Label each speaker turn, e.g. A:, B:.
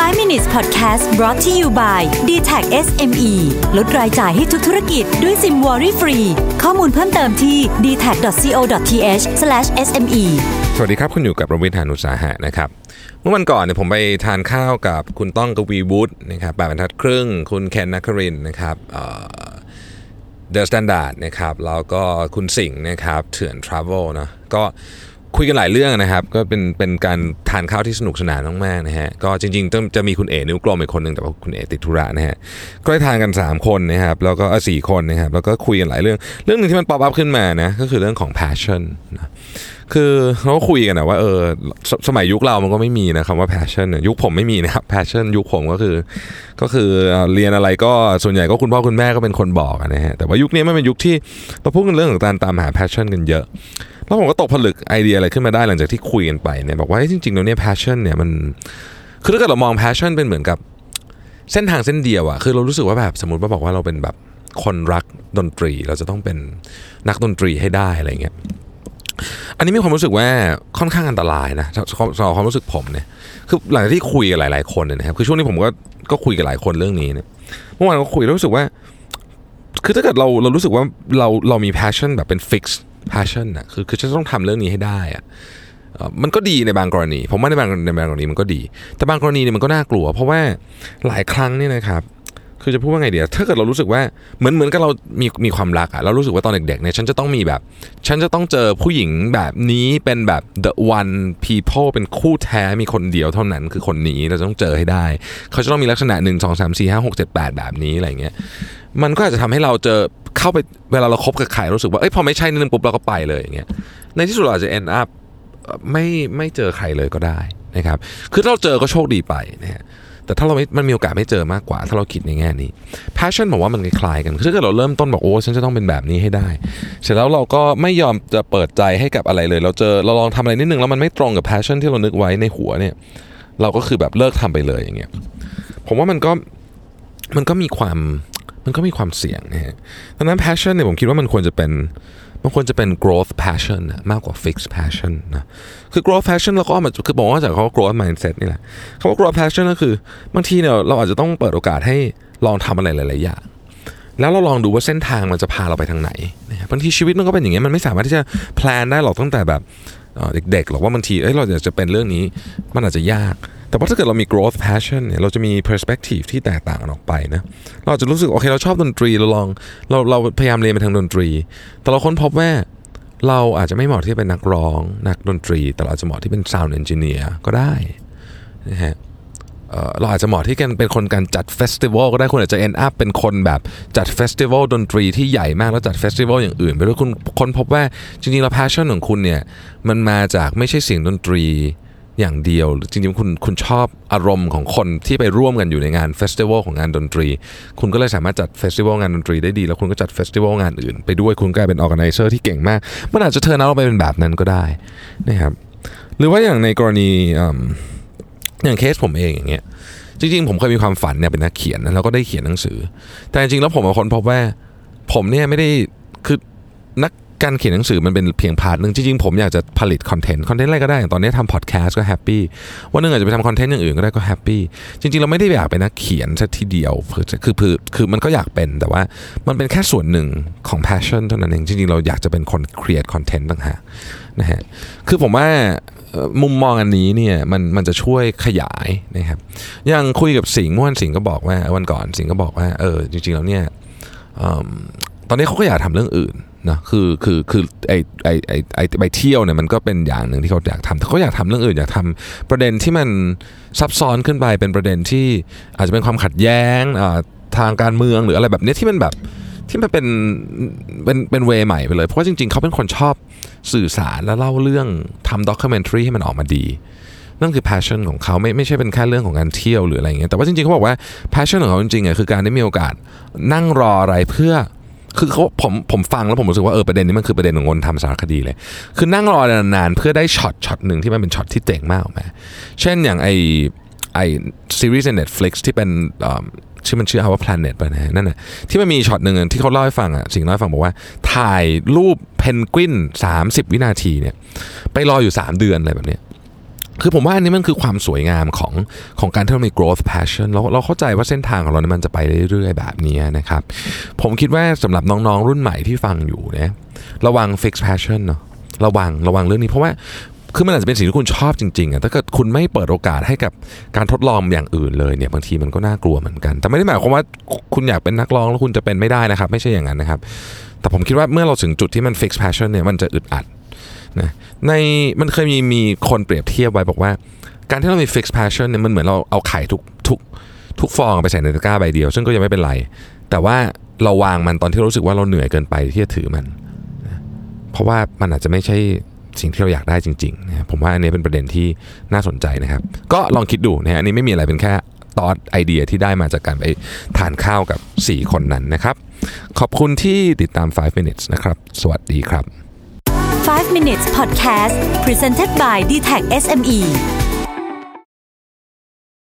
A: 5 minutes podcast brought to you by d t a c SME ลดรายจ่ายให้ทุกธุรกิจด้วยซิม Worry Free ข้อมูลเพิ่มเติมที่ d t a c c o t h s m e
B: สวัสดีครับ คุณอยู่กับผมรวิศ หาญอุตสาหะนะครับ เมื่อวันก่อนเนี่ยผมไปทานข้าวกับคุณต้องกวีวุฒินะครับแปดบรรทัดครึ่ง คุณเคนนักครินนะครับ THE STANDARD นะครับแล้วก็คุณสิงห์นะครับเถื่อน Travel นะก็ คุยกันหลายเรื่องนะครับ ก็เป็นเป็นการทานข้าวที่สนุกสนานมากๆนะฮะก็จริงๆต้องจะมีคุณเอ๋นิ้วกลมอีกคนหนึ่งแต่ว่าคุณเอ๋ติดธุระนะฮะก็ได้ทานกัน 3 คนนะครับแล้วก็สี่คนนะครับแล้วก็คุยกันหลายเรื่อง เรื่องหนึ่งที่มันป๊อปอัพขึ้นมานะก็คือเรื่องของ passion นะคือเขาคุยกันนะว่าเออสสมัยยุคเรามันก็ไม่มีนะคำว่า passion เนี่ยยุคผมไม่มีนะครับ passion ยุคผมก็คือ ก็คือเรียนอะไรก็ส่วนใหญ่ก็คุณพ่อคุณแม่ก็เป็นคนบอกนะฮะแต่ว่ายุคนี้มันเป็นยุคที่เราพูดกันเรื่องของการตามหา passion กันเยอะ แล้วผมก็ตกผลึกไอเดียอะไรขึ้นมาได้หลังจากที่คุยกันไปเนี่ยบอกว่าจริงๆแล้วเนี่ย passion เนี่ยมันคือถ้าเกิดเรามอง passion เป็นเหมือนกับเส้นทางเส้นเดียวอะคือเรารู้สึกว่าแบบสมมติว่าบอกว่าเราเป็นแบบคนรักดนตรี เราจะต้องเป็นนักดนตรีให้ได้อะไรเงี้ยอันนี้มีความรู้สึกว่าค่อนข้างอันตรายนะสำสำหรับความรู้สึกผมเนี่ยคือหลังจากที่คุยกับหลาย ๆคนเนี่ยนะครับคือช่วงนี้ผมก็ก็คุยกับหลายคนเรื่องนี้เนี่ยเมื่อวานก็คุยแล้วรู้สึกว่า คือถ้าเกิดเราเรารู้สึกว่าเราเรามี passion แบบเป็น fix passion อะคือคือจะต้องทำเรื่องนี้ให้ได้อะเอ่อมันก็ดีในบางกรณี ผมว่าในบางในบางกรณีมันก็ดี แต่บางกรณีเนี่ยมันก็น่ากลัว เพราะว่าหลายครั้งเนี่ยนะครับคือจะพูดว่าไงเดียวถ้าเกิดเรารู้สึกว่าเหมือนเหมือนกับเรามีมีความรักอะเรารู้สึกว่าตอนเด็กๆเนี่ยฉันจะต้องมีแบบ ฉันจะต้องเจอผู้หญิงแบบนี้เป็นแบบ the one people เป็นคู่แท้มีคนเดียวเท่านั้นคือคนนี้เราจะต้องเจอให้ได้ เขาจะต้องมีลักษณะ 1 2 3 4 5 6 7 8 แบบนี้อะไรเงี้ย มันก็อาจจะทำให้เราเจอเข้าไปเวลาเราคบกับใครรู้สึกว่าเอ้ยพอไม่ใช่นึงปุ๊บเราก็ไปเลยอย่างเงี้ยในที่สุดเราอาจจะ end up ไม่ไม่เจอใครเลยก็ได้นะครับคือถ้าเราเจอก็โชคดีไปนะฮะแต่ถ้าเราไม่มันมีโอกาสไม่เจอมากกว่า ถ้าเราคิดในแง่นี้ passion ผมว่ามันคล้ายกันคือถ้าเกิดเราเริ่มต้นบอกโอ้ฉันจะต้องเป็นแบบนี้ให้ได้ เสร็จแล้วเราก็ไม่ยอมจะเปิดใจให้กับอะไรเลย เราเจอเราลองทำอะไรนิดนึงแล้วมันไม่ตรงกับ passion ที่เรานึกไว้ในหัวเนี่ย เราก็คือแบบเลิกทำไปเลยอย่างเงี้ยผมว่ามันก็มันก็มีความ มันก็มีความเสี่ยงนะฮะดังนั้น passion เนี่ยผมคิดว่ามันควรจะเป็นมันควรจะเป็น growth passion นะมากกว่า fixed passion นะคือ growth passion เราก็เอามาคือบอกว่าจากเขา growth mindset นี่แหละคำว่า growth passion ก็คือบางทีเนี่ยเราอาจจะต้องเปิดโอกาสให้ลองทำอะไรหลาย ๆ อย่าง แล้วเราลองดูว่าเส้นทางมันจะพาเราไปทางไหนนะบางทีชีวิตมันก็เป็นอย่างเงี้ยมันไม่สามารถที่จะแพลนได้หรอกตั้งแต่แบบเอ่อเด็กๆหรอกว่าบางทีเอ้ยเราอยากจะเป็นเรื่องนี้มันอาจจะยาก แต่ว่าถ้าเกิดเรามี growth passion เนี่ยเราจะมี perspective ที่แตกต่างกันออกไปนะเราจะรู้สึกโอเคเราชอบดนตรีเราลองเราเราพยายามเรียนไปทางดนตรี แต่เราค้นพบว่าเราอาจจะไม่เหมาะที่จะเป็นนักร้อง นักดนตรี แต่เราจะเหมาะที่เป็น sound engineer ก็ได้นะฮะเอ่อเราอาจจะเหมาะที่กันเป็นคนการจัด festival ก็ได้คุณอาจจะ end up เป็นคนแบบจัด festival ดนตรีที่ใหญ่มากแล้วจัด festival อย่างอื่น ไปด้วยคุณค้นพบว่าจริงๆแล้ว passion ของคุณเนี่ยมันมาจากไม่ใช่เสียงดนตรี อย่างเดียว จริงๆคุณคุณชอบอารมณ์ของคนที่ไปร่วมกันอยู่ในงาน festival ของงานดนตรี คุณก็เลยสามารถจัด festival งานดนตรีได้ดี แล้วคุณก็จัด festival งานอื่นไปด้วยคุณกลายเป็น organizer ที่เก่งมาก มันอาจจะ turn เอาไปเป็นแบบนั้นก็ได้นะครับหรือว่าอย่างในกรณีออย่างเคสผมเองอย่างเงี้ยจริงๆ ผมเคยมีความฝันเนี่ยเป็นนักเขียนแล้วก็ได้เขียนหนังสือ แต่จริงๆแล้วผมเป็นคนพบว่าผมเนี่ยไม่ได้คือนัก การเขียนหนังสือมันเป็นเพียง part หนึ่งจริงๆผมอยากจะผลิต content content อะไรก็ได้อย่างตอนนี้ทำพอดแคสต์ก็ happy วันหนึงอาจจะไปทำ content อย่างอื่นก็ได้ก็ happy จริงๆ เราไม่ได้อยากเป็นนักเขียนซะทีเดียวคือคือคือมันก็อยากเป็นแต่ว่ามันเป็นแค่ส่วนหนึ่งของ passion เท่านั้นเองจริงๆ เราอยากจะเป็นคน create content ต่างหากนะฮะคือผมว่ามุมมองอันนี้เนี่ยมันมันจะช่วยขยายนะครับอย่างคุยกับสิงห์เมื่อวันสิงห์ก็บอกว่าวันก่อนสิงห์ก็บอกว่าเออจริงๆแล้วเนี่ยเอิ่มตอนนี้เขาก็อยากทำเรื่องอื่น นะคือคือคือไอไอไอไอไปเที่ยวเนี่ยมันก็เป็นอย่างหนึ่งที่เขาอยากทำแต่เขาอยากทำเรื่องอื่นอยากทำประเด็นที่มันซับซ้อนขึ้นไปเป็นประเด็นที่อาจจะเป็นความขัดแย้งทางการเมืองหรืออะไรแบบเนี้ยที่มันแบบที่มันเป็นเป็นเป็นเวใหม่ไปเลย เพราะว่าจริงๆเขาเป็นคนชอบสื่อสารและเล่าเรื่องทำ documentary ให้มันออกมาดีนั่นคือ passion ของเขาไม่ไม่ใช่เป็นแค่เรื่องของการเที่ยวหรืออะไรอย่างเงี้ยแต่ว่าจริงๆเขาบอกว่า passion ของเขาจริงๆอะคือการได้มีโอกาสนั่งรออะไรเพื่อ คือเขาผมผมฟังแล้วผมรู้สึกว่าเออประเด็นนี้มันคือประเด็นของคนทำสารคดีเลย คือนั่งรอนานๆเพื่อได้ช็อตช็อตหนึ่งที่มันเป็นช็อตที่เจ๋งมากออกมาเช่นอย่างไอไอซีรีส์ใน Netflix ที่เป็นชื่อมันชื่อ Our Planet ป่ะนะฮะนั่นน่ะที่มันมีช็อตหนึ่งที่เขาเล่าให้ฟังอะสิงห์เล่าให้ฟังบอกว่า ถ่ายรูปเพนกวิน 30 วินาทีเนี่ยไปรออยู่ 3 เดือนอะไรแบบเนี้ย คือผมว่าอันนี้มันคือความสวยงามของของการที่เรามี growth passion แล้วเราเข้าใจว่าเส้นทางของเราเนี่ยมันจะไปเรื่อยๆ แบบนี้นะครับ ผมคิดว่าสำหรับน้องๆ รุ่นใหม่ที่ฟังอยู่เนี่ยระวัง fixed passion เนาะระวังระวังเรื่องนี้เพราะว่าคือมันอาจจะเป็นสิ่งที่คุณชอบจริงๆอะถ้าเกิดคุณไม่เปิดโอกาสให้กับการทดลองอย่างอื่นเลยเนี่ยบางทีมันก็น่ากลัวเหมือนกัน แต่ไม่ได้หมายความว่าคุณอยากเป็นนักร้องแล้วคุณจะเป็นไม่ได้นะครับ ไม่ใช่อย่างนั้นนะครับ แต่ผมคิดว่าเมื่อเราถึงจุดที่มัน fixed passion เนี่ยมันจะอึดอัด นะในมันเคยมีมีคนเปรียบเทียบไว้บอกว่า การที่เรามี fix passion เนี่ยมันเหมือนเราเอาไข่ทุกทุกทุกฟองไปใส่ในตะกร้าใบเดียว ซึ่งก็ยังไม่เป็นไร แต่ว่าเราวางมันตอนที่รู้สึกว่าเราเหนื่อยเกินไปที่จะถือมันนะเพราะว่ามันอาจจะไม่ใช่สิ่งที่เราอยากได้จริงๆนะผมว่าอันนี้เป็นประเด็นที่น่าสนใจนะครับ ก็ลองคิดดูนะฮะอันนี้ไม่มีอะไรเป็นแค่ตอดไอเดียที่ได้มาจากการไปทานข้าวกับ 4 คนนั้นนะครับ ขอบคุณที่ติดตาม 5 minutes นะครับ สวัสดีครับ
A: 5 minutes podcast presented by d t e c h SME